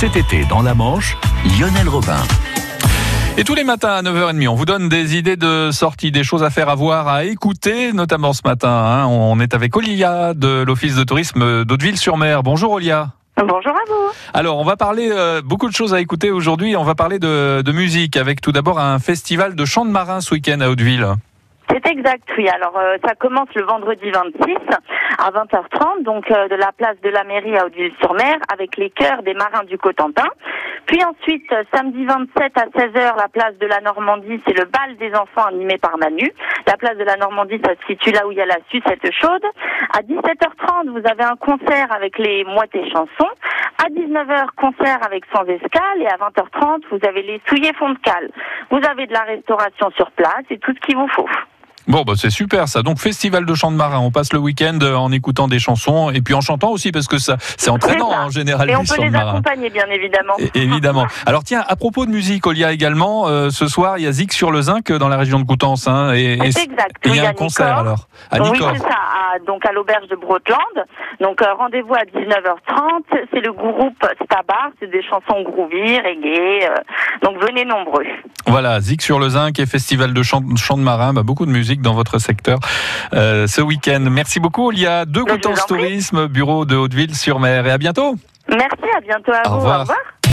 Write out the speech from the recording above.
Cet été, dans la Manche, Lionel Robin. Et tous les matins à 9h30, on vous donne des idées de sortie, des choses à faire, à voir, à écouter, notamment ce matin. hein. on est avec Olia de l'Office de tourisme d'Hauteville-sur-Mer. Bonjour Olia. Bonjour à vous. Alors, on va parler euh, beaucoup de choses à écouter aujourd'hui. On va parler de, de musique avec tout d'abord un festival de chants de marins ce week-end à Hauteville. Exact, oui. Alors, euh, ça commence le vendredi 26 à 20h30, donc euh, de la place de la mairie à Hauteville-sur-Mer, avec les chœurs des marins du Cotentin. Puis ensuite, euh, samedi 27 à 16h, la place de la Normandie, c'est le bal des enfants animé par Manu. La place de la Normandie, ça se situe là où il y a la sucette chaude. À 17h30, vous avez un concert avec les moitiés chansons. À 19h, concert avec Sans Escale. Et à 20h30, vous avez les souillés fond de cale. Vous avez de la restauration sur place et tout ce qu'il vous faut. Bon, bah, c'est super ça. Donc, festival de chants de marins. On passe le week-end euh, en écoutant des chansons et puis en chantant aussi parce que ça, c'est entraînant ça. en général Et on peut les accompagner, bien évidemment. É- Évidemment. Alors tiens, à propos de musique, Olia également, euh, ce soir il y a Zig sur le Zinc dans la région de Coutances. Hein, et, exact. et il y a un concert alors à oui, Nicorps. c'est ça, à- donc à l'auberge de Brotland. Donc euh, rendez-vous à 19h30. C'est le groupe Stabar, c'est des chansons groovy, reggae. euh, donc venez nombreux. Voilà, Zig sur le Zinc et festival de chants chants de marins. Bah, beaucoup de musique dans votre secteur euh, ce week-end. Merci beaucoup, Olia. De Mais je vous Coutances. Tourisme, bureau de Hauteville-sur-Mer. Et à bientôt. Merci, à bientôt à Au vous. revoir. Au revoir.